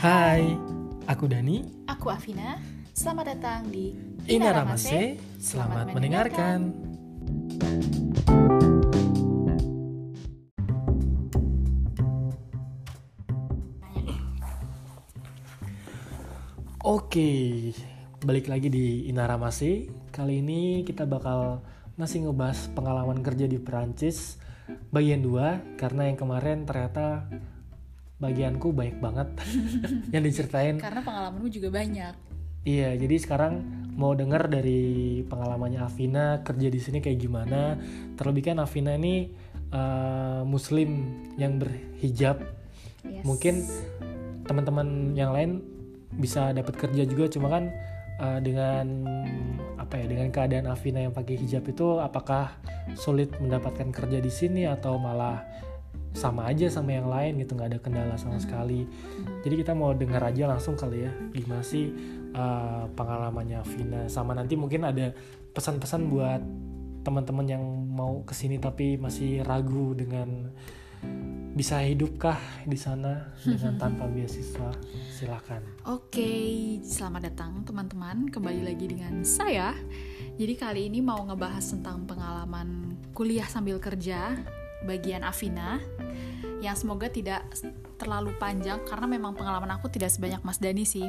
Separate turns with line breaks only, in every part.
Hai, aku Dani.
Aku Afina. Selamat datang di
Inaramase. Selamat mendengarkan. Oke, balik lagi di Inaramase. Kali ini kita bakal masih ngebahas pengalaman kerja di Perancis bagian 2 karena yang kemarin ternyata bagianku baik banget yang diceritain
Karena pengalamanmu juga banyak.
Iya, jadi sekarang mau dengar dari pengalamannya Afina kerja di sini kayak gimana. Terlebih kan Afina ini uh, Muslim yang berhijab.
Yes.
Mungkin teman-teman yang lain bisa dapat kerja juga, cuma kan uh, dengan apa ya, dengan keadaan Afina yang pakai hijab itu, apakah sulit mendapatkan kerja di sini atau malah sama aja sama yang lain gitu nggak ada kendala sama sekali. Jadi kita mau dengar aja langsung kali ya gimana sih uh, pengalamannya Vina. Sama nanti mungkin ada pesan-pesan buat teman-teman yang mau ke sini tapi masih ragu dengan bisa hidupkah di sana dengan tanpa beasiswa. Silakan.
Oke, selamat datang teman-teman. Kembali lagi dengan saya. Jadi kali ini mau ngebahas tentang pengalaman kuliah sambil kerja bagian Afina yang semoga tidak terlalu panjang karena memang pengalaman aku tidak sebanyak Mas Dani sih.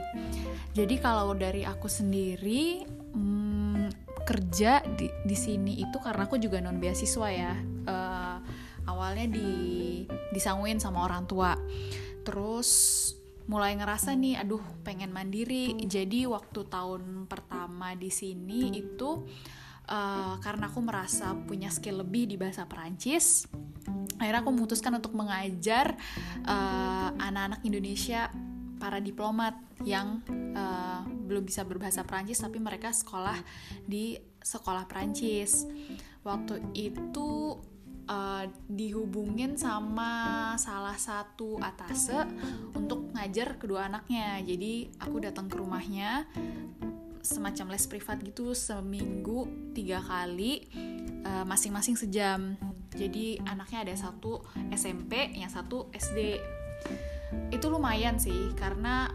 Jadi kalau dari aku sendiri hmm, kerja di di sini itu karena aku juga non beasiswa ya. Eh, awalnya di disangguin sama orang tua. Terus mulai ngerasa nih aduh pengen mandiri. Jadi waktu tahun pertama di sini itu uh, karena aku merasa punya skill lebih di bahasa Perancis akhirnya aku memutuskan untuk mengajar uh, anak-anak Indonesia para diplomat yang uh, belum bisa berbahasa Perancis tapi mereka sekolah di sekolah Perancis. Waktu itu uh, dihubungin sama salah satu atase untuk ngajar kedua anaknya. Jadi aku datang ke rumahnya semacam les privat gitu seminggu tiga kali uh, masing-masing sejam. Jadi anaknya ada satu SMP yang satu SD itu lumayan sih karena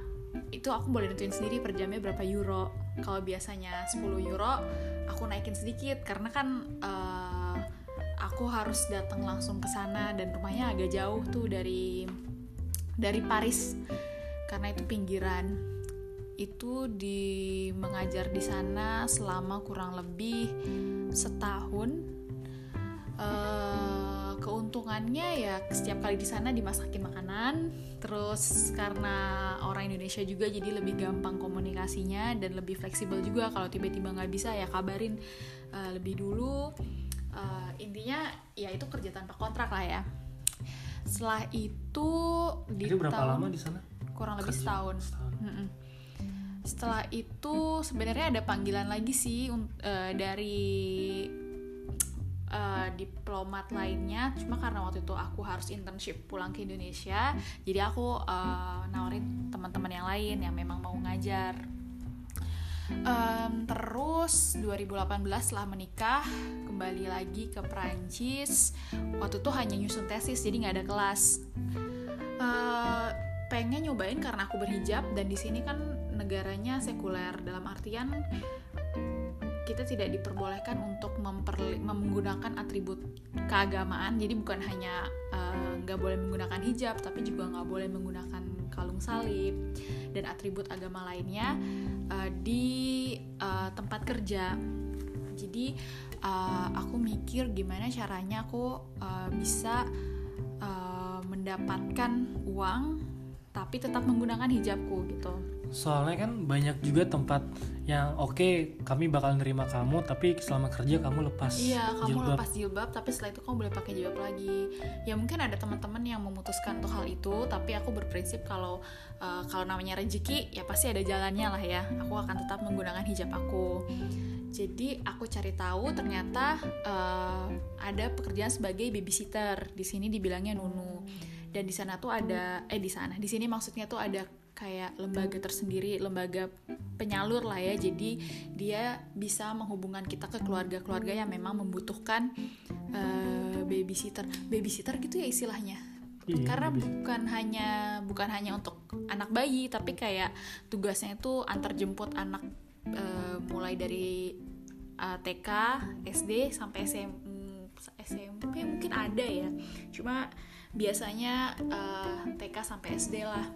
itu aku boleh nentuin sendiri per jamnya berapa euro. Kalau biasanya 10 euro aku naikin sedikit karena kan uh, aku harus datang langsung ke sana dan rumahnya agak jauh tuh dari dari Paris. Karena itu pinggiran itu di mengajar di sana selama kurang lebih setahun Uh, keuntungannya ya setiap kali di sana dimasakin makanan terus karena orang Indonesia juga jadi lebih gampang komunikasinya dan lebih fleksibel juga kalau tiba-tiba nggak bisa ya kabarin uh, lebih dulu uh, intinya ya itu kerja tanpa kontrak lah ya setelah itu di
Jadi berapa
tahun,
lama di sana
kurang lebih
Kerja?
setahun
Setahun.
Mm-mm. Setelah itu sebenarnya ada panggilan lagi sih eh, dari eh, diplomat lainnya. Cuma karena waktu itu aku harus internship pulang ke Indonesia, jadi aku eh, nawarin teman-teman yang lain yang memang mau ngajar. Em, terus 2018 setelah menikah kembali lagi ke Perancis. Waktu itu hanya nyusun tesis jadi nggak ada kelas. Eh, pengen nyobain karena aku berhijab dan di sini kan negaranya sekuler. Dalam artian kita tidak diperbolehkan untuk memperli- menggunakan atribut keagamaan. Jadi bukan hanya eh, nggak boleh menggunakan hijab tapi juga nggak boleh menggunakan kalung salib dan atribut agama lainnya eh, di eh, tempat kerja. Jadi eh, aku mikir gimana caranya aku eh, bisa eh, mendapatkan uang tapi tetap menggunakan hijabku gitu
soalnya kan banyak juga tempat yang oke kami bakal nerima kamu tapi selama kerja kamu lepas
Iya, kamu
jilbab.
lepas jilbab, tapi setelah itu kamu boleh pakai jilbab lagi. Ya mungkin ada teman-teman yang memutuskan untuk hal itu, tapi aku berprinsip kalau uh, kalau namanya rezeki, ya pasti ada jalannya lah ya. Aku akan tetap menggunakan hijab aku. Jadi aku cari tahu ternyata uh, ada pekerjaan sebagai babysitter. Di sini dibilangnya nunu. Dan di sana tuh ada, eh di sana, di sini maksudnya tuh ada kayak lembaga tersendiri, lembaga penyalur lah ya. Jadi dia bisa menghubungkan kita ke keluarga-keluarga yang memang membutuhkan eh, babysitter. Babysitter gitu ya istilahnya.
Iya,
karena bukan hanya bukan hanya untuk anak bayi tapi kayak tugasnya itu antar jemput anak eh, mulai dari eh, TK SD sampai SM, SMP mungkin ada ya cuma biasanya eh, TK sampai SD lah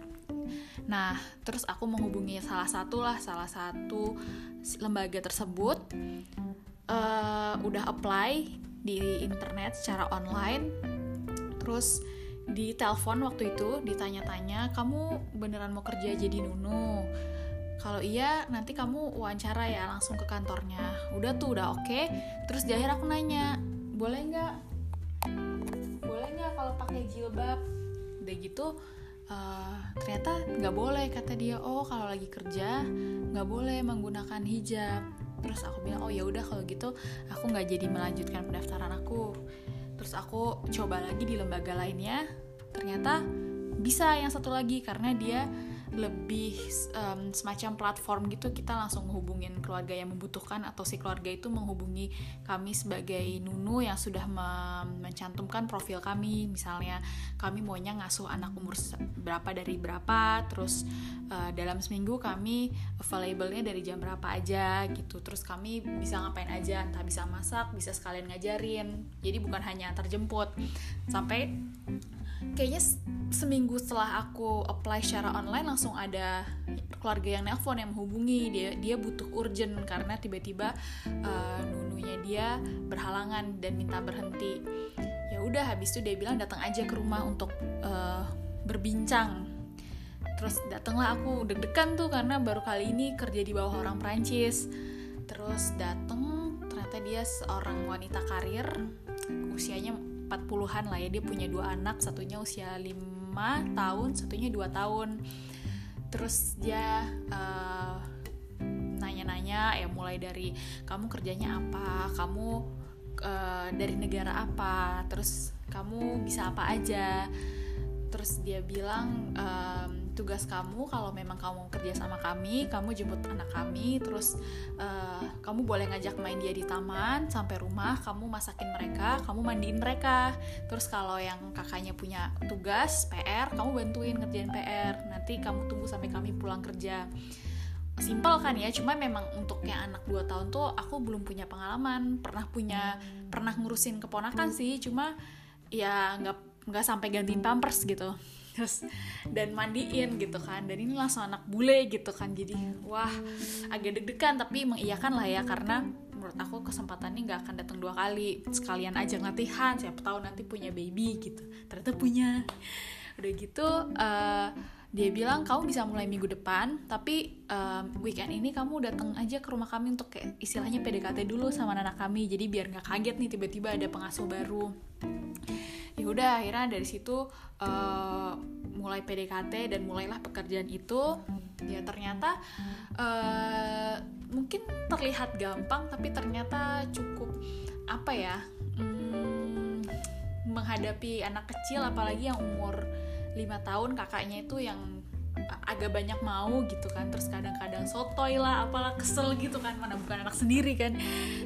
nah terus aku menghubungi salah satu lah salah satu lembaga tersebut eh, udah apply di internet secara online. Terus di telepon waktu itu ditanya-tanya kamu beneran mau kerja jadi nunu? Kalau iya nanti kamu wawancara ya langsung ke kantornya. Udah tuh udah oke. Terus di akhir aku nanya boleh nggak? Boleh nggak kalau pakai jilbab? Udah gitu eh, ternyata nggak boleh kata dia. Oh kalau lagi kerja nggak boleh menggunakan hijab. Terus aku bilang oh ya udah kalau gitu aku nggak jadi melanjutkan pendaftaran aku. Terus aku coba lagi di lembaga lainnya. Ternyata bisa yang satu lagi karena dia lebih em, semacam platform gitu kita langsung menghubungin keluarga yang membutuhkan atau si keluarga itu menghubungi kami sebagai nunu yang sudah mencantumkan profil kami. Misalnya kami maunya ngasuh anak umur berapa dari berapa terus eh, dalam seminggu kami available-nya dari jam berapa aja gitu. Terus kami bisa ngapain aja entah bisa masak bisa sekalian ngajarin. Jadi bukan hanya antar jemput. Sampai kayaknya seminggu setelah aku apply secara online langsung ada keluarga yang nelpon yang menghubungi. Dia dia butuh urgent karena tiba-tiba uh, nununya dia berhalangan dan minta berhenti. Ya udah habis itu dia bilang datang aja ke rumah untuk uh, berbincang. Terus datanglah aku deg-degan tuh karena baru kali ini kerja di bawah orang Prancis terus datang ternyata dia seorang wanita karir. Usianya 40-an lah ya. Dia punya dua anak satunya usia 5 tahun satunya 2 tahun. Terus dia eh, nanya-nanya ya mulai dari kamu kerjanya apa? Kamu eh, dari negara apa? Terus kamu bisa apa aja? Terus dia bilang em, tugas kamu kalau memang kamu kerja sama kami kamu jemput anak kami terus eh, kamu boleh ngajak main dia di taman sampai rumah kamu masakin mereka kamu mandiin mereka. Terus kalau yang kakaknya punya tugas PR kamu bantuin ngerjain PR nanti kamu tunggu sampai kami pulang kerja. Simpel kan ya cuma memang untuk yang anak 2 tahun tuh aku belum punya pengalaman pernah punya pernah ngurusin keponakan sih cuma ya nggak nggak sampai gantiin pampers gitu terus dan mandiin gitu kan. Dan ini langsung anak bule gitu kan. Jadi wah agak deg-degan. Tapi mengiyakan lah ya karena menurut aku kesempatannya nggak akan datang dua kali. Sekalian aja latihan siapa tahu nanti punya baby gitu. Ternyata punya. Udah gitu eh, dia bilang kamu bisa mulai minggu depan tapi em, weekend ini kamu datang aja ke rumah kami untuk kayak istilahnya PDKT dulu sama anak kami jadi biar nggak kaget nih tiba-tiba ada pengasuh baru. Ya udah akhirnya dari situ eh, mulai PDKT dan mulailah pekerjaan itu. Ya ternyata eh, mungkin terlihat gampang tapi ternyata cukup apa ya hmm, menghadapi anak kecil apalagi yang umur lima tahun kakaknya itu yang agak banyak mau gitu kan. Terus kadang-kadang sotoy lah apalah kesel gitu kan. Mana bukan anak sendiri kan.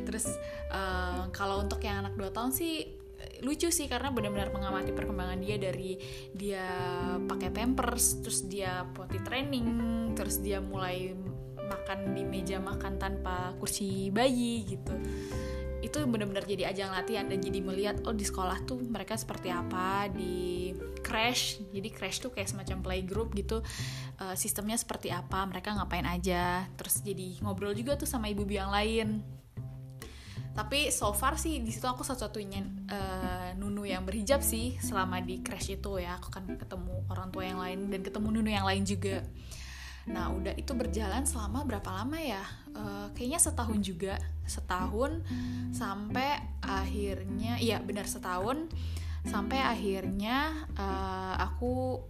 Terus eh, kalau untuk yang anak 2 tahun sih lucu sih karena benar-benar mengamati perkembangan dia dari dia pakai pampers terus dia potty training terus dia mulai makan di meja makan tanpa kursi bayi gitu. Itu benar-benar jadi ajang latihan dan jadi melihat oh di sekolah tuh mereka seperti apa di crash. Jadi crash tuh kayak semacam playgroup gitu. Eh, sistemnya seperti apa mereka ngapain aja. Terus jadi ngobrol juga tuh sama ibu yang lain. Tapi so far sih di situ aku satu-satunya eh, nunu yang berhijab sih selama di crash itu ya. Aku kan ketemu orang tua yang lain dan ketemu nunu yang lain juga. Nah udah itu berjalan selama berapa lama ya? Eh, kayaknya setahun juga. Setahun sampai akhirnya iya benar setahun sampai akhirnya eh, aku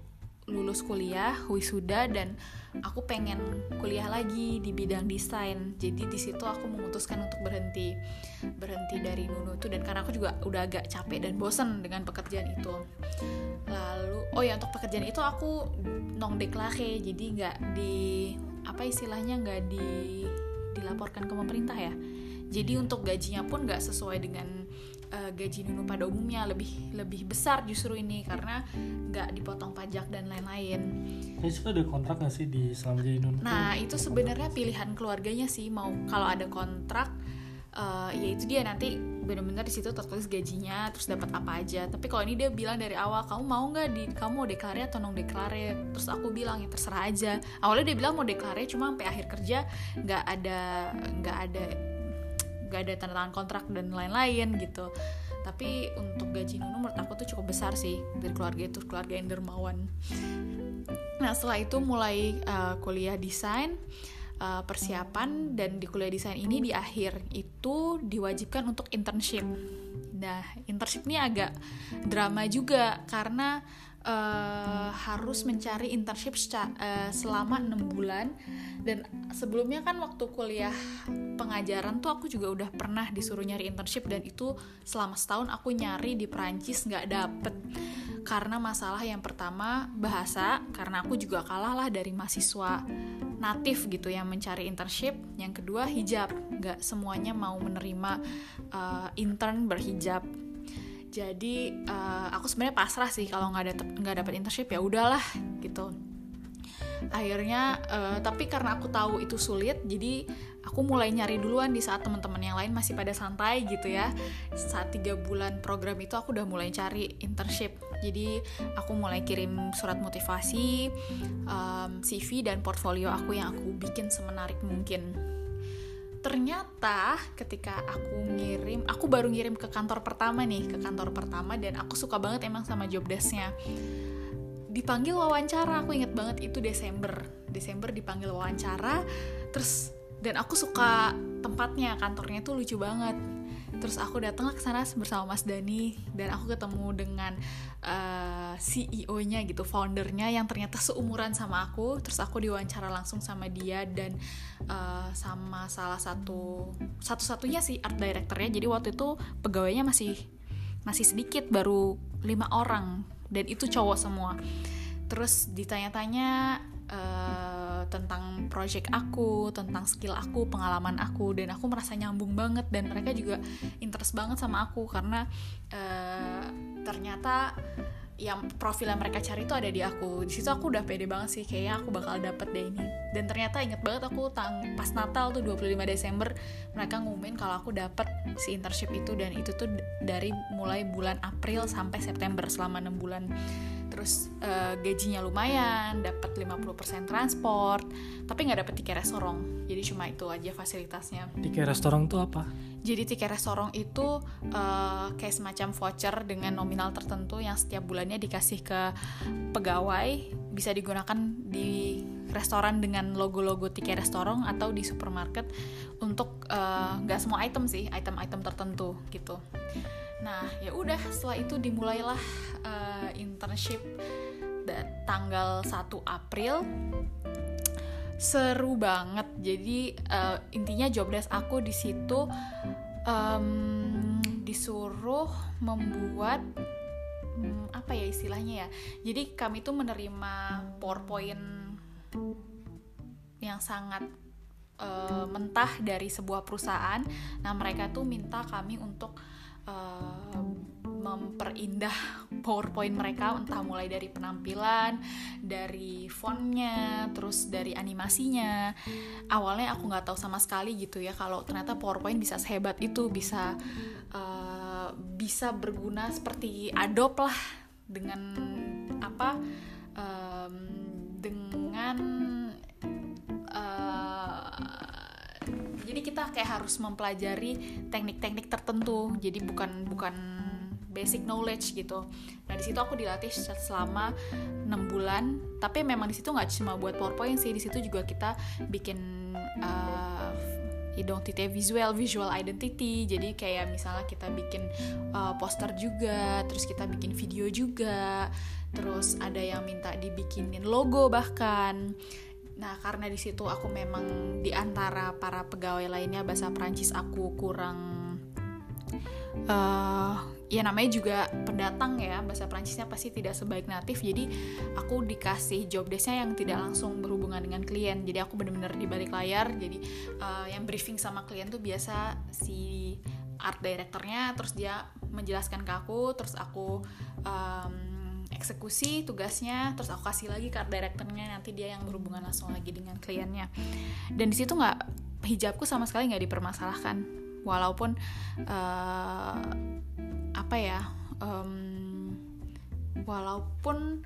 lulus kuliah wisuda dan aku pengen kuliah lagi di bidang desain. Jadi di situ aku memutuskan untuk berhenti berhenti dari nunu itu dan karena aku juga udah agak capek dan bosen dengan pekerjaan itu. Lalu oh ya untuk pekerjaan itu aku non deklare jadi nggak di apa istilahnya nggak di dilaporkan ke pemerintah ya. Jadi untuk gajinya pun nggak sesuai dengan uh, gaji Nunu pada umumnya lebih lebih besar justru ini karena nggak dipotong pajak dan lain-lain.
Jadi itu ada kontrak nggak sih di selama jadi Nunu?
Nah itu sebenarnya pilihan keluarganya sih. Mau kalau ada kontrak uh, ya itu dia. Nanti benar-benar di situ tertulis gajinya terus dapat apa aja. Tapi kalau ini dia bilang dari awal kamu mau nggak di kamu mau deklare atau non deklare? Terus aku bilang ya terserah aja. Awalnya dia bilang mau deklare cuma sampai akhir kerja nggak ada nggak ada nggak ada tanda tangan kontrak dan lain-lain gitu tapi untuk gaji Nunu menurut aku tuh cukup besar sih dari keluarga itu keluarga yang dermawan nah setelah itu mulai uh, kuliah desain uh, persiapan dan di kuliah desain ini di akhir itu diwajibkan untuk internship. Nah, internship ini agak drama juga karena uh, harus mencari internship uh, selama enam bulan. Dan sebelumnya kan waktu kuliah pengajaran tuh aku juga udah pernah disuruh nyari internship dan itu selama setahun aku nyari di Perancis nggak dapet. Karena masalah yang pertama bahasa karena aku juga kalah lah dari mahasiswa natif gitu yang mencari internship. Yang kedua hijab nggak semuanya mau menerima uh, intern berhijab jadi uh, aku sebenarnya pasrah sih kalau nggak dapet nggak dapet internship ya udahlah gitu. Akhirnya uh, tapi karena aku tahu itu sulit jadi aku mulai nyari duluan di saat teman-teman yang lain masih pada santai gitu ya. Saat tiga bulan program itu aku udah mulai cari internship. Jadi aku mulai kirim surat motivasi um, CV dan portfolio aku yang aku bikin semenarik mungkin ternyata ketika aku ngirim aku baru ngirim ke kantor pertama nih ke kantor pertama dan aku suka banget emang sama job desknya. Dipanggil wawancara aku inget banget itu Desember. Desember dipanggil wawancara terus dan aku suka tempatnya kantornya tuh lucu banget terus aku datang ke sana bersama Mas Dani. Dan aku ketemu dengan uh, eh, CEO-nya gitu foundernya yang ternyata seumuran sama aku. Terus aku diwawancara langsung sama dia dan uh, sama salah satu satu-satunya sih art directornya. Jadi waktu itu pegawainya masih masih sedikit baru lima orang. Dan itu cowok semua. Terus ditanya-tanya uh, tentang project aku, tentang skill aku, pengalaman aku dan aku merasa nyambung banget dan mereka juga interest banget sama aku karena uh, ternyata yang profil yang mereka cari itu ada di aku. Di situ aku udah pede banget sih kayaknya aku bakal dapet deh ini. Dan ternyata inget banget aku tang pas Natal tuh 25 Desember mereka ngumumin kalau aku dapet si internship itu dan itu tuh dari mulai bulan April sampai September selama 6 bulan terus uh, gajinya lumayan dapat 50% transport tapi nggak dapet tiket restoran jadi cuma itu aja fasilitasnya.
Tiket restoran tuh apa?
Jadi tiket restoran itu uh, kayak semacam voucher dengan nominal tertentu yang setiap bulannya dikasih ke pegawai. Bisa digunakan di restoran dengan logo-logo tiket restoran atau di supermarket untuk eh, nggak uh, semua item sih item-item tertentu gitu Nah, ya udah setelah itu dimulailah uh, internship tanggal 1 April. Seru banget. Jadi uh, intinya job desk aku di situ um, disuruh membuat um, apa ya istilahnya ya. Jadi kami tuh menerima PowerPoint yang sangat uh, mentah dari sebuah perusahaan. Nah, mereka tuh minta kami untuk uh, memperindah PowerPoint mereka entah mulai dari penampilan, dari fontnya, terus dari animasinya. Awalnya aku nggak tahu sama sekali gitu ya kalau ternyata PowerPoint bisa sehebat itu, bisa uh, bisa berguna seperti Adobe lah dengan apa um, dengan jadi kita kayak harus mempelajari teknik-teknik tertentu. Jadi bukan bukan basic knowledge gitu. Nah di situ aku dilatih selama enam bulan. Tapi memang di situ nggak cuma buat powerpoint sih. Di situ juga kita bikin uh, identity visual visual identity. Jadi kayak misalnya kita bikin uh, poster juga terus kita bikin video juga. Terus ada yang minta dibikinin logo bahkan Nah, karena di situ aku memang di antara para pegawai lainnya bahasa Prancis aku kurang uh, ya namanya juga pendatang ya bahasa Prancisnya pasti tidak sebaik natif jadi aku dikasih job desknya yang tidak langsung berhubungan dengan klien. Jadi aku benar-benar di balik layar jadi uh, yang briefing sama klien tuh biasa si art directornya terus dia menjelaskan ke aku terus aku um, eksekusi tugasnya terus aku kasih lagi ke art directornya nanti dia yang berhubungan langsung lagi dengan kliennya. Dan di situ nggak hijabku sama sekali nggak dipermasalahkan. Walaupun uh, apa ya um, walaupun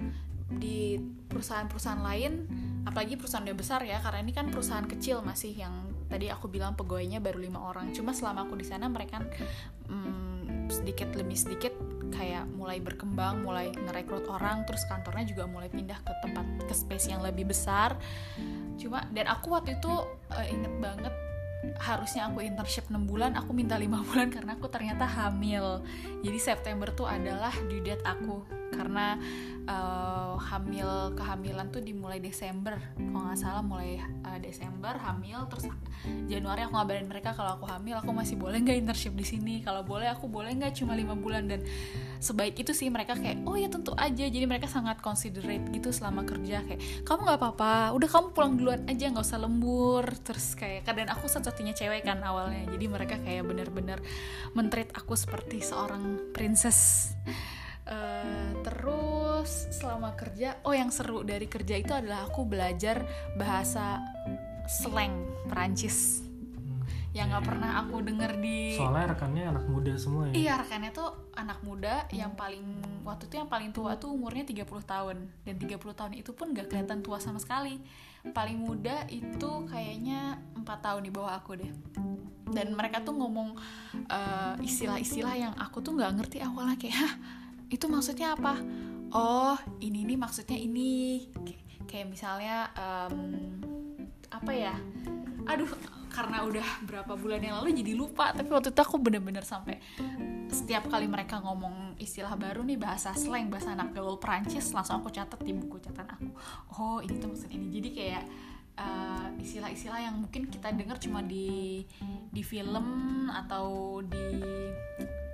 di perusahaan-perusahaan lain apalagi perusahaan yang besar ya karena ini kan perusahaan kecil masih yang tadi aku bilang pegawainya baru lima orang. Cuma selama aku di sana mereka um, sedikit demi sedikit kayak mulai berkembang mulai ngerekrut orang terus kantornya juga mulai pindah ke tempat ke space yang lebih besar. Cuma dan aku waktu itu uh, inget banget harusnya aku internship 6 bulan aku minta lima bulan karena aku ternyata hamil. Jadi September tuh adalah due date aku karena uh, hamil kehamilan tuh dimulai Desember. Kalau nggak salah mulai uh, Desember hamil terus Januari aku ngabarin mereka kalau aku hamil aku masih boleh nggak internship di sini? Kalau boleh aku boleh nggak cuma lima bulan? Dan sebaik itu sih mereka kayak oh ya tentu aja. Jadi mereka sangat considerate gitu selama kerja kayak kamu nggak apa-apa udah kamu pulang duluan aja nggak usah lembur. Terus kayak dan aku satu-satunya cewek kan awalnya. Jadi mereka kayak bener-bener mentreat aku seperti seorang princess Uh, terus selama kerja, oh yang seru dari kerja itu adalah aku belajar bahasa slang Perancis. Hmm, yang nggak pernah aku denger di
soalnya rekannya anak muda semua ya?
Iya rekannya tuh anak muda yang paling waktu itu yang paling tua tuh umurnya 30 tahun. Dan 30 tahun itu pun gak kelihatan tua sama sekali. Paling muda itu kayaknya empat tahun di bawah aku deh. Dan mereka tuh ngomong uh, istilah-istilah yang aku tuh nggak ngerti awalnya kayak Hah, itu maksudnya apa? Oh ini nih maksudnya ini. Kayak misalnya um, apa ya? Aduh karena udah berapa bulan yang lalu jadi lupa. Tapi waktu itu aku bener-bener sampai setiap kali mereka ngomong istilah baru nih bahasa slang bahasa anak gaul Prancis langsung aku catat di buku catatan aku. Oh ini tuh maksud ini. Jadi kayak uh, istilah-istilah yang mungkin kita dengar cuma di di film atau di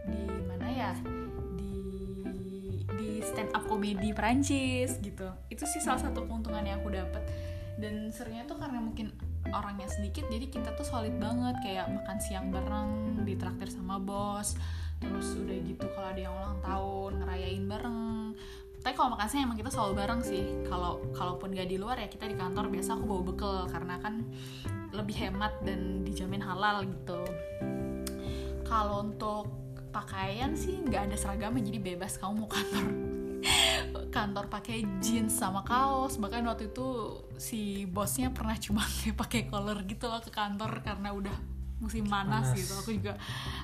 di mana ya stand up komedi Prancis gitu. Itu sih salah satu keuntungan yang aku dapat dan serunya tuh karena mungkin orangnya sedikit jadi kita tuh solid banget. Kayak makan siang bareng ditraktir sama bos terus udah gitu kalau ada yang ulang tahun ngerayain bareng. Tapi kalau makan siang emang kita selalu bareng sih. Kalau kalaupun gak di luar ya kita di kantor biasa aku bawa bekal. Karena kan lebih hemat dan dijamin halal gitu. Kalau untuk pakaian sih nggak ada seragamnya jadi bebas kamu mau kantor. Kantor pakai jeans sama kaos. Bahkan waktu itu si bosnya pernah cuma pakai collar gitu loh ke kantor karena udah musim panas, panas. gitu. Aku juga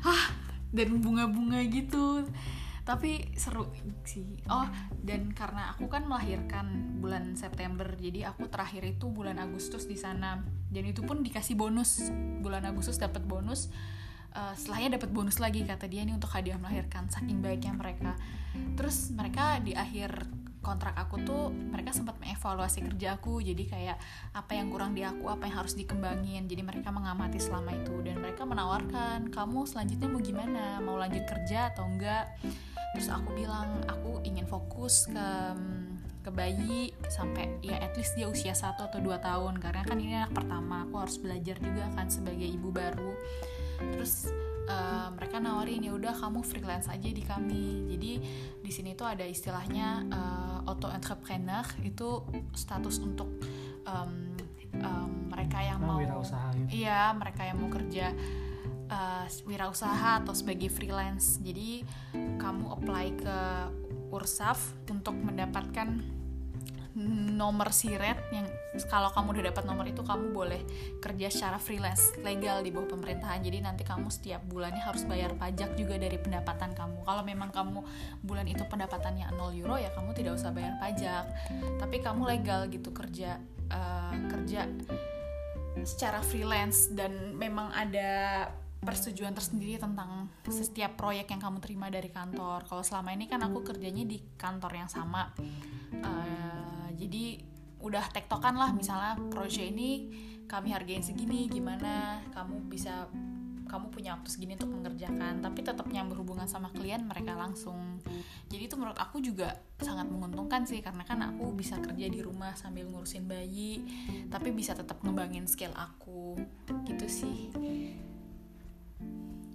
ah dan bunga-bunga gitu. Tapi seru sih. Oh dan karena aku kan melahirkan bulan September jadi aku terakhir itu bulan Agustus di sana. Dan itu pun dikasih bonus. Bulan Agustus dapat bonus uh, setelahnya dapat bonus lagi kata dia ini untuk hadiah melahirkan saking baiknya mereka. Terus mereka di akhir kontrak aku tuh mereka sempat mengevaluasi kerja aku jadi kayak apa yang kurang di aku apa yang harus dikembangin. Jadi mereka mengamati selama itu dan mereka menawarkan kamu selanjutnya mau gimana? Mau lanjut kerja atau enggak? Terus aku bilang aku ingin fokus ke ke bayi sampai ya at least dia usia satu atau dua tahun. Karena kan ini anak pertama aku harus belajar juga kan sebagai ibu baru terus uh, mereka nawarin ya udah kamu freelance aja di kami jadi di sini tuh ada istilahnya uh, auto entrepreneur itu status untuk um, um, mereka yang
oh,
mau
gitu.
iya mereka yang mau kerja uh, wirausaha atau sebagai freelance jadi kamu apply ke Ursaf untuk mendapatkan nomor siret yang kalau kamu udah dapat nomor itu kamu boleh kerja secara freelance legal di bawah pemerintahan jadi nanti kamu setiap bulannya harus bayar pajak juga dari pendapatan kamu kalau memang kamu bulan itu pendapatannya 0 euro ya kamu tidak usah bayar pajak tapi kamu legal gitu kerja uh, kerja secara freelance dan memang ada persetujuan tersendiri tentang setiap proyek yang kamu terima dari kantor. Kalau selama ini kan aku kerjanya di kantor yang sama. Uh, jadi udah tektokan lah misalnya proyek ini kami hargain segini gimana kamu bisa kamu punya waktu segini untuk mengerjakan tapi tetap yang berhubungan sama klien mereka langsung jadi itu menurut aku juga sangat menguntungkan sih karena kan aku bisa kerja di rumah sambil ngurusin bayi tapi bisa tetap ngembangin skill aku gitu sih
oke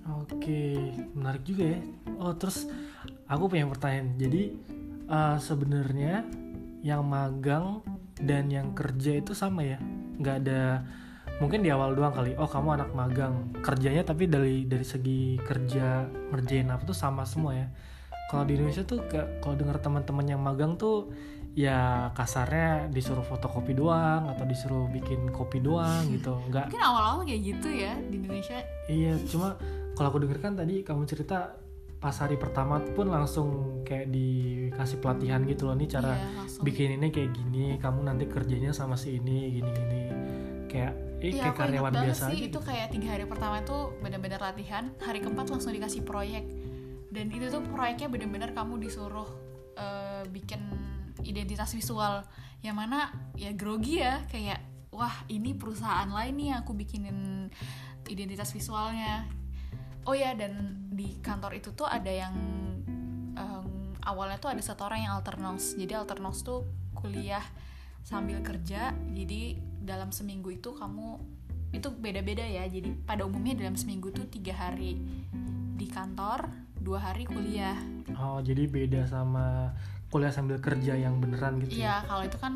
Oke, menarik juga ya. Oh, terus aku punya pertanyaan. Jadi uh, sebenarnya yang magang dan yang kerja itu sama ya? Nggak ada mungkin di awal doang kali. Oh, kamu anak magang. Kerjanya tapi dari dari segi kerja ngerjain apa tuh sama semua ya. Kalau di Indonesia tuh kalau dengar teman-teman yang magang tuh ya kasarnya disuruh fotokopi doang atau disuruh bikin kopi doang gitu nggak
mungkin awal-awal kayak gitu ya di Indonesia
iya cuma kalau aku denger kan tadi kamu cerita pas hari pertama pun langsung kayak dikasih pelatihan gitu loh nih cara iya, bikin ini kayak gini kamu nanti kerjanya sama si ini gini gini. Kayak
eh, iya, kayak karyawan biasa sih, itu kayak tiga hari pertama itu benar-benar latihan hari keempat langsung dikasih proyek. Dan itu tuh proyeknya benar-benar kamu disuruh uh, bikin identitas visual yang mana ya grogi ya kayak wah ini perusahaan lain nih aku bikinin identitas visualnya oh ya dan di kantor itu tuh ada yang um, awalnya tuh ada satu orang yang alternos jadi alternos tuh kuliah sambil kerja. Jadi dalam seminggu itu kamu itu beda-beda ya. Jadi pada umumnya dalam seminggu tuh tiga hari di kantor dua hari kuliah.
Oh jadi beda sama kuliah sambil kerja yang beneran gitu
ya? Iya, kalau itu kan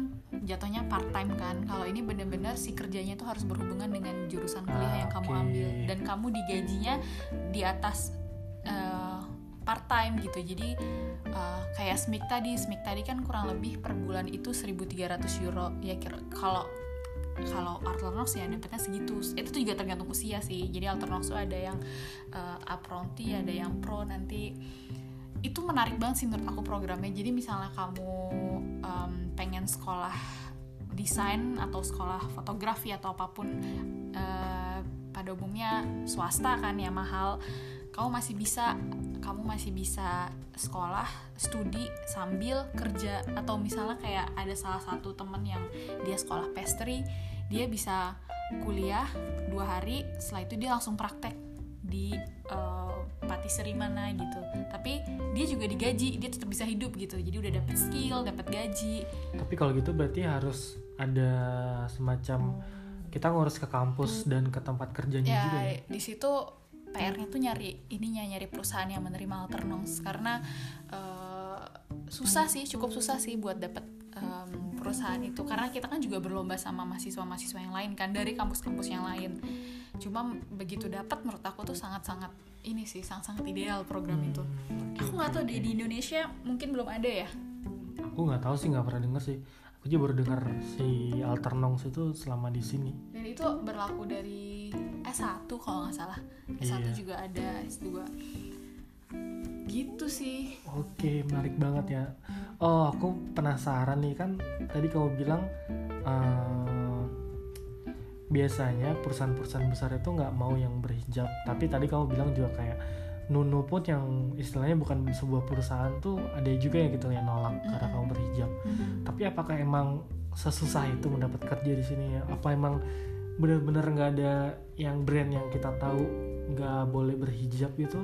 jatuhnya part time kan. Kalau ini bener-bener si kerjanya itu harus berhubungan dengan jurusan kuliah ah, yang kamu ambil dan kamu digajinya di atas uh, part time gitu. Jadi uh, kayak SMIC tadi, SMIC tadi kan kurang lebih per bulan itu 1.300 euro. Ya kalau kalau Alternox ya dapetnya segitu itu tuh juga tergantung usia sih jadi Alternox tuh ada yang uh, apronti ada yang pro nanti itu menarik banget sih menurut aku programnya. Jadi misalnya kamu um, pengen sekolah desain atau sekolah fotografi atau apa pun uh, pada umumnya swasta kan ya mahal. Kamu masih bisa kamu masih bisa sekolah studi sambil kerja. Atau misalnya kayak ada salah satu temen yang dia sekolah pastry dia bisa kuliah dua hari setelah itu dia langsung praktek di uh, patisserie mana gitu. Tapi dia juga digaji dia tetap bisa hidup gitu. Jadi udah dapet skill dapet gaji.
Tapi kalau gitu berarti harus ada semacam kita ngurus ke kampus dan ke tempat kerjanya ya, juga ya?
di situ PR-nya tuh nyari ininya nyari perusahaan yang menerima alternons karena uh, susah sih cukup susah sih buat dapet um, perusahaan itu. Karena kita kan juga berlomba sama mahasiswa-mahasiswa yang lain kan dari kampus-kampus yang lain. Cuma begitu dapat menurut aku tuh sangat-sangat ini sih sangat-sangat ideal program hmm, itu. Okay. aku nggak tahu di, di Indonesia mungkin belum ada ya.
Aku nggak tahu sih nggak pernah denger sih. Aku juga baru dengar si Alternongs itu selama di sini.
Dan itu berlaku dari S1 kalau nggak salah. S1 iya. juga ada S2 gitu sih.
Oke menarik banget ya. Oh aku penasaran nih kan tadi kamu bilang uh, biasanya perusahaan-perusahaan besar itu nggak mau yang berhijab. Tapi tadi kamu bilang juga kayak Nunu pun yang istilahnya bukan sebuah perusahaan tuh ada juga yang gitu yang nolak karena kamu berhijab. Mm-hmm. tapi apakah emang sesusah itu mendapat kerja di sini ya? Apa emang benar-benar nggak ada yang brand yang kita tahu nggak boleh berhijab gitu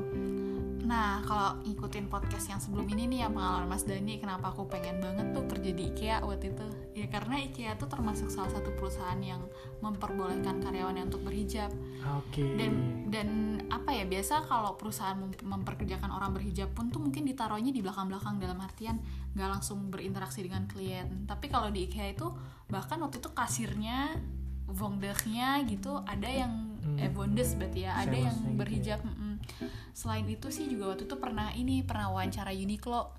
Nah, kalau ngikutin podcast yang sebelum ini nih yang pengalaman Mas Dani, kenapa aku pengen banget tuh kerja di IKEA waktu itu? Ya karena IKEA tuh termasuk salah satu perusahaan yang memperbolehkan karyawannya untuk berhijab.
Oke. Okay.
Dan dan apa ya biasa kalau perusahaan mem memperkerjakan orang berhijab pun tuh mungkin ditaruhnya di belakang-belakang dalam artian nggak langsung berinteraksi dengan klien. Tapi kalau di IKEA itu bahkan waktu itu kasirnya, vongdernya gitu ada yang hmm. eh bondes berarti ya, ada yang gitu ya. Berhijab. Selain itu sih juga waktu itu pernah ini pernah wawancara Uniqlo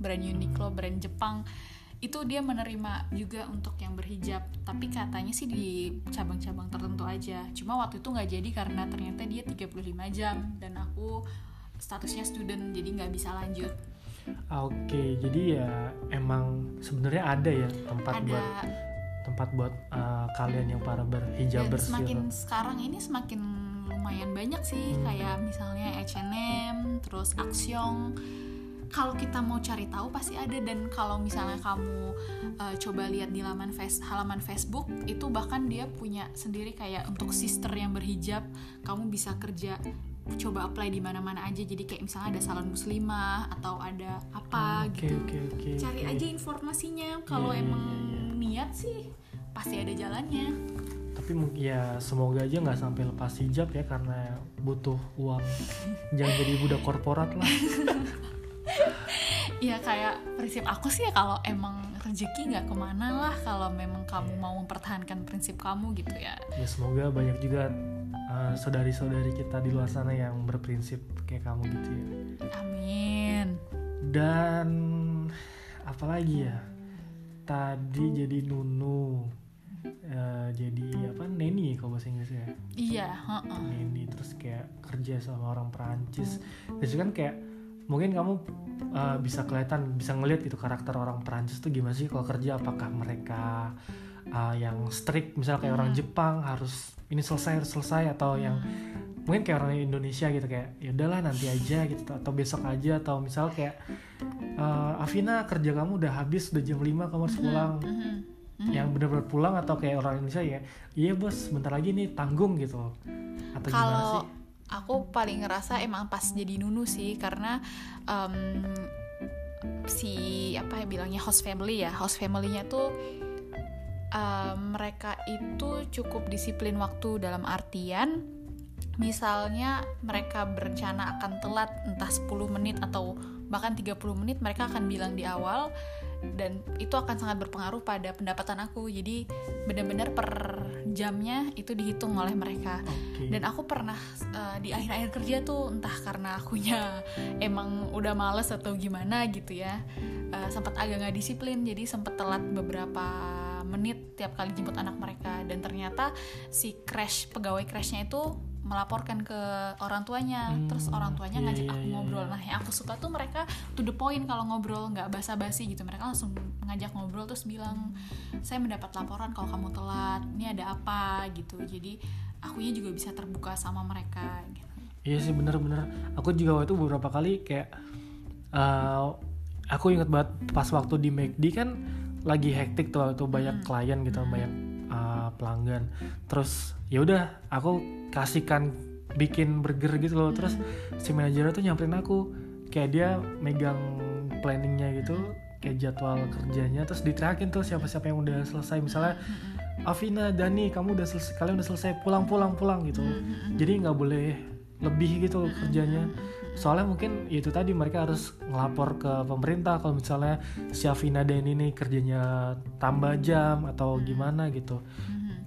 brand Uniqlo brand Jepang itu dia menerima juga untuk yang berhijab tapi katanya sih di cabang-cabang tertentu aja cuma waktu itu nggak jadi karena ternyata dia 35 jam dan aku statusnya student jadi nggak bisa lanjut
Oke, jadi ya emang sebenarnya ada ya tempat ada. buat tempat buat uh, kalian yang para berhijabers.
Dan semakin gitu. sekarang ini semakin lumayan banyak sih kayak misalnya H&M terus Axiong kalau kita mau cari tahu pasti ada dan kalau misalnya kamu uh, coba lihat di halaman face halaman Facebook itu bahkan dia punya sendiri kayak untuk sister yang berhijab kamu bisa kerja coba apply di mana-mana aja. Jadi kayak misalnya ada salon muslimah atau ada apa okay, gitu. okay, okay, cari aja informasinya. Kalau yeah, emang yeah, yeah. niat sih pasti ada jalannya
tapi ya semoga aja nggak sampai lepas hijab ya karena butuh uang. Jangan jadi budak korporat lah.
Ya kayak prinsip aku sih ya kalau emang rezeki nggak ke mana lah kalau memang kamu mau mempertahankan prinsip kamu gitu ya.
Ya semoga banyak juga uh, saudari-saudari kita di luar sana yang berprinsip kayak kamu gitu ya.
Amin.
Dan apalagi ya? Tadi jadi nunu uh, jadi apa neni kalau bahasa Inggris ya
iya uh-uh.
neni terus kayak kerja sama orang Perancis. Terus kan kayak mungkin kamu uh, bisa kelihatan bisa ngelihat gitu karakter orang Perancis tuh gimana sih kalau kerja? Apakah mereka uh, yang strict misalnya kayak orang Jepang harus ini selesai harus selesai atau yang mungkin kayak orang Indonesia gitu kayak ya udahlah nanti aja gitu atau besok aja atau misal kayak uh, Afina kerja kamu udah habis udah jam 5 kamu harus pulang yang benar-benar pulang atau kayak orang Indonesia ya iya bos bentar lagi nih tanggung gitu atau
Kalau
gimana sih?
aku paling ngerasa emang pas jadi nunu sih karena um, si apa ya bilangnya host family ya host familynya tuh um, mereka itu cukup disiplin waktu dalam artian misalnya mereka berencana akan telat entah 10 menit atau bahkan 30 menit mereka akan bilang di awal dan itu akan sangat berpengaruh pada pendapatan aku. Jadi benar-benar per jamnya itu dihitung oleh mereka.
Oke.
dan aku pernah uh, di akhir-akhir kerja tuh entah karena akunya emang udah males atau gimana gitu ya uh, sempat agak nggak disiplin. Jadi sempat telat beberapa menit tiap kali jemput anak mereka. Dan ternyata si crash pegawai crashnya itu melaporkan ke orang tuanya.
Hmm,
terus orang tuanya
iya,
ngajak
iya,
aku
iya,
ngobrol.
iya.
nah yang aku suka tuh mereka to the point kalau ngobrol nggak basa-basi gitu. Mereka langsung ngajak ngobrol terus bilang saya mendapat laporan kalau kamu telat. Ini ada apa? Gitu. Jadi akunya juga bisa terbuka sama mereka gitu.
Iya sih bener-bener. Aku juga waktu itu beberapa kali kayak uh, aku inget banget pas waktu di McD kan lagi hektik tuh waktu banyak klien gitu, banyak uh, pelanggan. Terus ya udah aku kasihkan bikin burger gitu loh. Terus si manajernya tuh nyamperin aku kayak dia megang planningnya gitu kayak jadwal kerjanya terus diterakin tuh siapa-siapa yang udah selesai misalnya Afina, Dani, kamu udah selesai, kalian udah selesai pulang pulang pulang gitu. Jadi nggak boleh lebih gitu kerjanya. Soalnya mungkin ya itu tadi mereka harus ngelapor ke pemerintah kalau misalnya si Afina dan ini kerjanya tambah jam atau gimana gitu.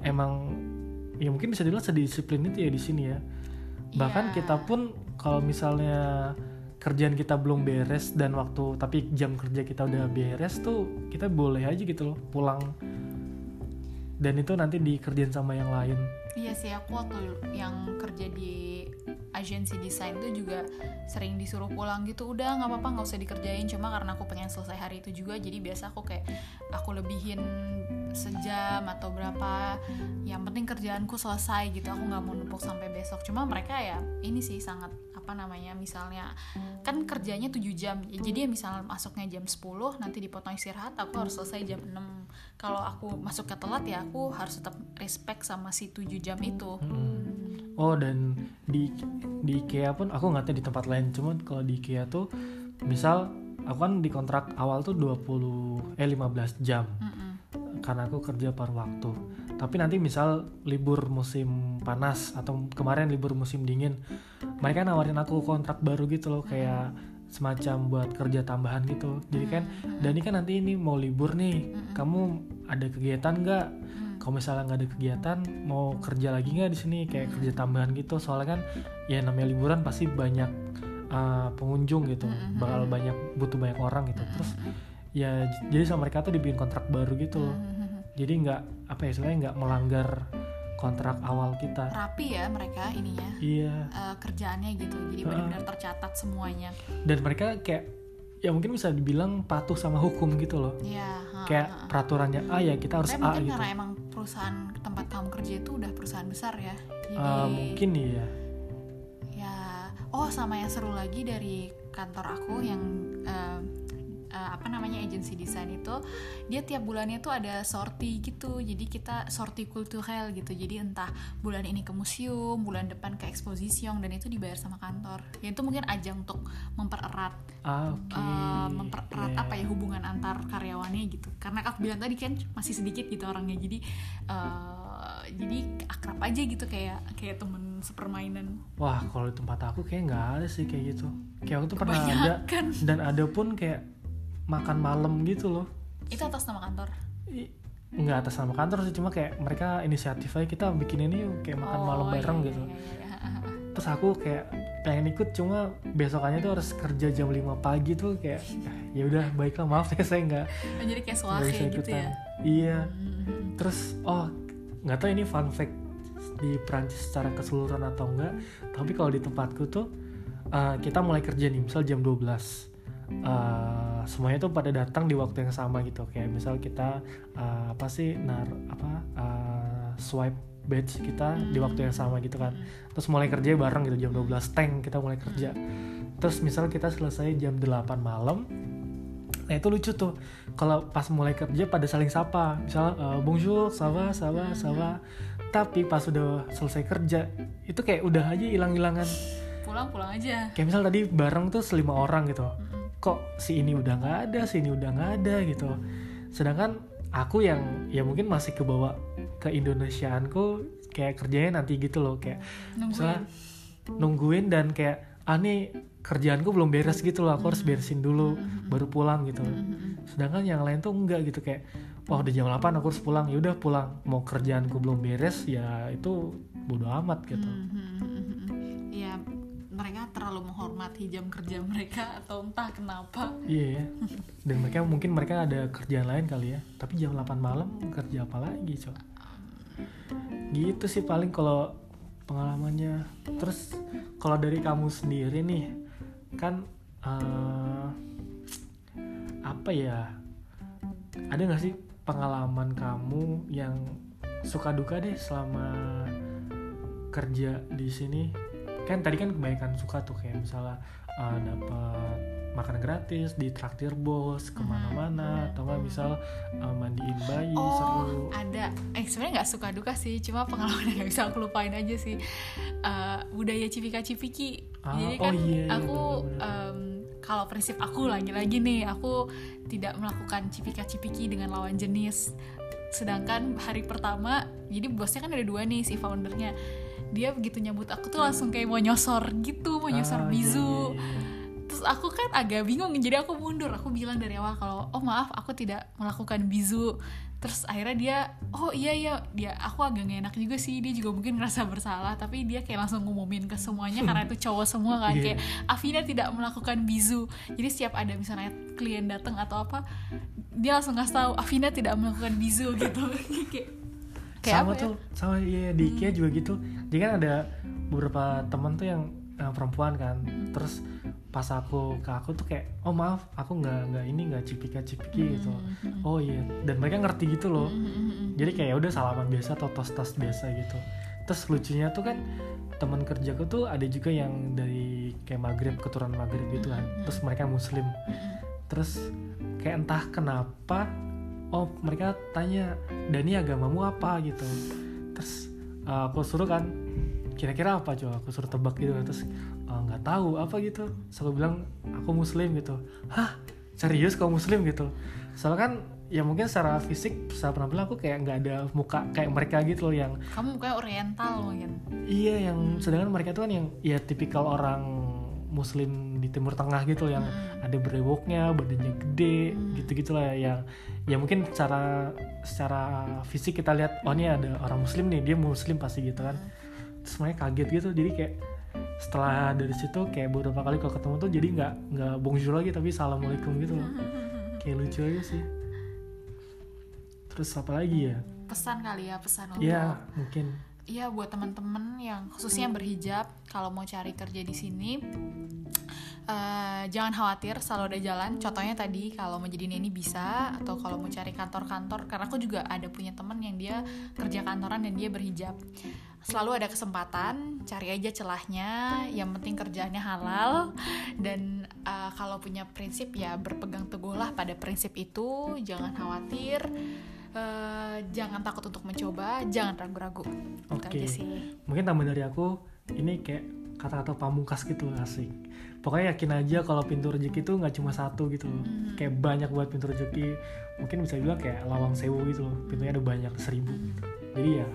Emang ya mungkin bisa dibilang sedisiplin itu ya di sini ya. Bahkan
Iya.
kita pun kalau misalnya kerjaan kita belum beres dan waktu tapi jam kerja kita udah beres tuh kita boleh aja gitu loh pulang dan itu nanti dikerjain sama yang lain.
Iya sih aku waktu yang kerja di agensi desain tuh juga sering disuruh pulang gitu. Udah nggak apa-apa nggak usah dikerjain. Cuma karena aku pengen selesai hari itu juga jadi biasa aku kayak aku lebihin sejam atau berapa. Yang penting kerjaanku selesai gitu. Aku nggak mau numpuk sampai besok. Cuma mereka ya ini sih sangat apa namanya misalnya kan kerjanya 7 jam ya, jadi ya misalnya masuknya jam 10 nanti dipotong istirahat aku harus selesai jam 6 kalau aku masuknya telat ya aku harus tetap respect sama si 7 jam itu.
Hmm. oh dan di di IKEA pun aku nggak tahu di tempat lain cuman kalau di IKEA tuh misal aku kan di kontrak awal tuh 20 eh 15 jam.
Mm-mm.
karena aku kerja paruh waktu tapi nanti misal libur musim panas atau kemarin libur musim dingin mereka nawarin aku kontrak baru gitu loh kayak semacam buat kerja tambahan gitu. Jadi kan Dani kan nanti ini mau libur nih kamu ada kegiatan nggak? Kalau misalnya nggak ada kegiatan mau kerja lagi nggak di sini? Kayak kerja tambahan gitu. Soalnya kan ya namanya liburan pasti banyak uh, pengunjung gitu. Bakal banyak butuh banyak orang gitu. Terus ya jadi sama mereka tuh dibikin kontrak baru gitu loh jadi nggak apa ya istilahnya nggak melanggar kontrak awal kita.
Rapi ya mereka ininya.
Iya.
Eh, kerjaannya gitu. Jadi benar-benar tercatat semuanya.
Dan mereka kayak ya mungkin bisa dibilang patuh sama hukum gitu loh.
Ya ha,
kayak
ha, ha.
peraturannya A ya kita harus
Tapi
A
mungkin
gitu.
karena emang perusahaan tempat kamu kerja itu udah perusahaan besar ya. Jadi
Ah, mungkin iya.
Ya oh sama yang seru lagi dari kantor aku yang eh, eh, apa namanya agensi desain itu dia tiap bulannya tuh ada sorti gitu. Jadi kita sorti kulturel gitu. Jadi entah bulan ini ke museum bulan depan ke exposition dan itu dibayar sama kantor. Ya itu mungkin ajang untuk mempererat
ah oke.
eh, mempererat
Iya.
apa ya hubungan antar karyawannya gitu. Karena aku bilang tadi kan masih sedikit gitu orangnya. Jadi eh, jadi akrab aja gitu kayak kayak temen sepermainan.
Wah kalau di tempat aku kayak nggak ada sih kayak gitu. Kayak aku tuh pernah ada.
Kebanyakan.
Dan ada pun kayak makan malam gitu loh.
Itu atas nama kantor?
I- nggak atas nama kantor sih cuma kayak mereka inisiatif aja kita bikin ini yuk, kayak makan malam
Oh,
bareng
iya,
gitu.
iya, iya, iya.
terus aku kayak pengen ikut cuma besokannya tuh harus kerja jam 5 pagi tuh kayak ya udah baiklah maaf ya saya nggak
Oh, jadi kayak gitu ya?
Iya.
Mhm.
terus oh nggak tahu ini fun fact di Prancis secara keseluruhan atau enggak tapi kalau di tempatku tuh uh, kita mulai kerja nih misal jam 12 Uh, semuanya tuh pada datang di waktu yang sama gitu. Kayak misal kita uh, apa sih nar apa uh, swipe badge kita di waktu yang sama gitu kan. Terus mulai kerja bareng gitu jam 12 tank kita mulai kerja. Terus misal kita selesai jam 8 malam nah itu lucu tuh. Kalau pas mulai kerja pada saling sapa. Misal eh, bonjour sawa sawa sawa tapi pas udah selesai kerja itu kayak udah aja hilang-hilangan.
Pulang pulang aja.
Kayak misal tadi bareng tuh selima orang gitu.
Mhm.
Kok si ini udah nggak ada si ini udah nggak ada gitu. Sedangkan aku yang ya mungkin masih kebawa ke Indonesiaanku kayak kerjanya nanti gitu loh kayak misalnya
nungguin
nungguin dan kayak ah nih kerjaanku belum beres gitu loh aku harus beresin dulu baru pulang gitu. Sedangkan yang lain tuh enggak gitu. Kayak wah udah jam 8 aku harus pulang. Ya udah pulang. Mau kerjaanku belum beres ya itu bodo amat gitu.
Ya mereka terlalu menghormati jam kerja mereka atau entah kenapa.
Iya ya. dan mereka mungkin mereka ada kerjaan lain kali ya. Tapi jam 8 malam kerja apa lagi coba gitu sih paling kalau pengalamannya. Terus kalau dari kamu sendiri nih kan eh, apa ya? Ada nggak sih pengalaman kamu yang suka duka deh selama kerja di sini kan tadi kan kebanyakan suka tuh kayak misalnya uh, dapat makan gratis di traktir bos ke mana-mana atau nggak misal uh, mandiin bayi
oh
seru.
ada. Eh sebenarnya nggak suka duka sih cuma pengalaman yang bisa aku lupain aja sih. Eh, budaya cipika cipiki.
Ah,
jadi
oh
kan
iya, iya,
aku em, kalau prinsip aku lagi-lagi nih aku tidak melakukan cipika cipiki dengan lawan jenis. Sedangkan hari pertama jadi bosnya kan ada dua nih si foundernya dia begitu nyambut aku tuh langsung kayak mau nyosor gitu mau nyosor
Ah, iya,
bizu
iya, iya.
terus aku kan agak bingung jadi aku mundur. Aku bilang dari awal kalau oh maaf aku tidak melakukan bizu terus akhirnya dia oh iya iya. Dia aku agak gak enak juga sih. Dia juga mungkin ngerasa bersalah tapi dia kayak langsung ngumumin ke semuanya karena itu cowok semua kan.
Iya.
kayak Afina tidak melakukan bizu jadi setiap ada misalnya klien datang atau apa dia langsung ngasih tahu Afina tidak melakukan bizu gitu. Kayak kayak
sama
apa ya?
tuh sama iya di IKEA juga gitu. Jadi kan ada beberapa temen tuh yang eh, perempuan kan. Terus pas aku ke aku tuh kayak oh maaf aku nggak nggak ini nggak cipika cipiki gitu.
Hmm,
oh iya. Dan mereka ngerti gitu loh.
Hmm, hmm, hmm.
jadi kayak ya udah salaman biasa atau tos tos biasa gitu. Terus lucunya tuh kan teman kerjaku tuh ada juga yang dari kayak maghrib keturunan maghrib gitu kan. Terus mereka muslim. Terus kayak entah kenapa oh mereka tanya Dani agamamu apa? gitu. Terus uh, aku suruh kan kira-kira apa coba? Aku suruh tebak gitu kan terus "Uh, nggak tahu apa gitu. Aku bilang aku muslim gitu. Hah? Serius kau muslim? gitu. Soalnya kan ya mungkin secara fisik secara penampilan aku kayak nggak ada muka kayak mereka gitu loh yang
kamu mukanya oriental mungkin.
Iya yang sedangkan mereka tuh kan yang ya tipikal orang muslim di timur tengah gitu loh, yang ada brewoknya badannya gede gitu gitulah yang ya mungkin secara secara fisik kita lihat oh ini ada orang muslim nih dia muslim pasti gitu kan. Terus mereka kaget gitu jadi kayak setelah dari situ kayak beberapa kali kalau ketemu tuh jadi nggak nggak bonjour lagi tapi assalamualaikum gitu loh. Kayak lucu aja sih. Terus apa lagi ya?
Pesan kali ya pesan untuk
ya mungkin.
Iya buat teman-teman yang khususnya yang berhijab kalau mau cari kerja di sini eh, jangan khawatir selalu ada jalan. Contohnya tadi kalau mau jadi neni bisa atau kalau mau cari kantor-kantor karena aku juga ada punya teman yang dia kerja kantoran dan dia berhijab. Selalu ada kesempatan, cari aja celahnya. Yang penting kerjaannya halal dan eh, kalau punya prinsip ya berpegang teguhlah pada prinsip itu. Jangan khawatir. eh, jangan takut untuk mencoba, jangan ragu-ragu.
Oke.
sih.
mungkin tambah dari aku ini kayak kata-kata pamungkas gitu asik. Pokoknya yakin aja kalau pintu rezeki itu nggak cuma satu gitu loh.
Hmm.
kayak banyak buat pintu rezeki. Mungkin bisa bilang kayak lawang sewu gitu loh. Pintunya ada banyak seribu gitu. Jadi ya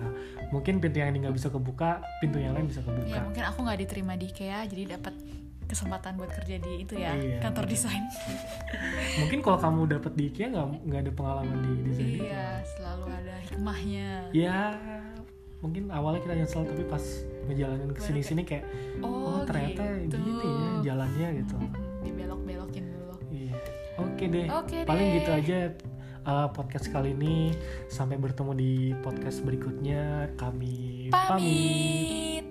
mungkin pintu yang ini nggak bisa kebuka pintu yang lain bisa
ya
kebuka
mungkin aku nggak diterima di IKEA jadi dapat kesempatan buat kerja di itu ya
Iya.
kantor desain.
Mungkin kalau kamu dapat di IKEA nggak nggak ada pengalaman di desain itu
iya selalu ada hikmahnya.
Ya mungkin awalnya kita nyesel tapi pas ngejalanin ke sini sini kayak oh, ternyata
gitu.
gini ya jalannya gitu
dibelok-belokin dulu
iya oke deh
Oke
paling
deh.
gitu aja uh, podcast kali ini sampai bertemu di podcast berikutnya kami pamit.
pamit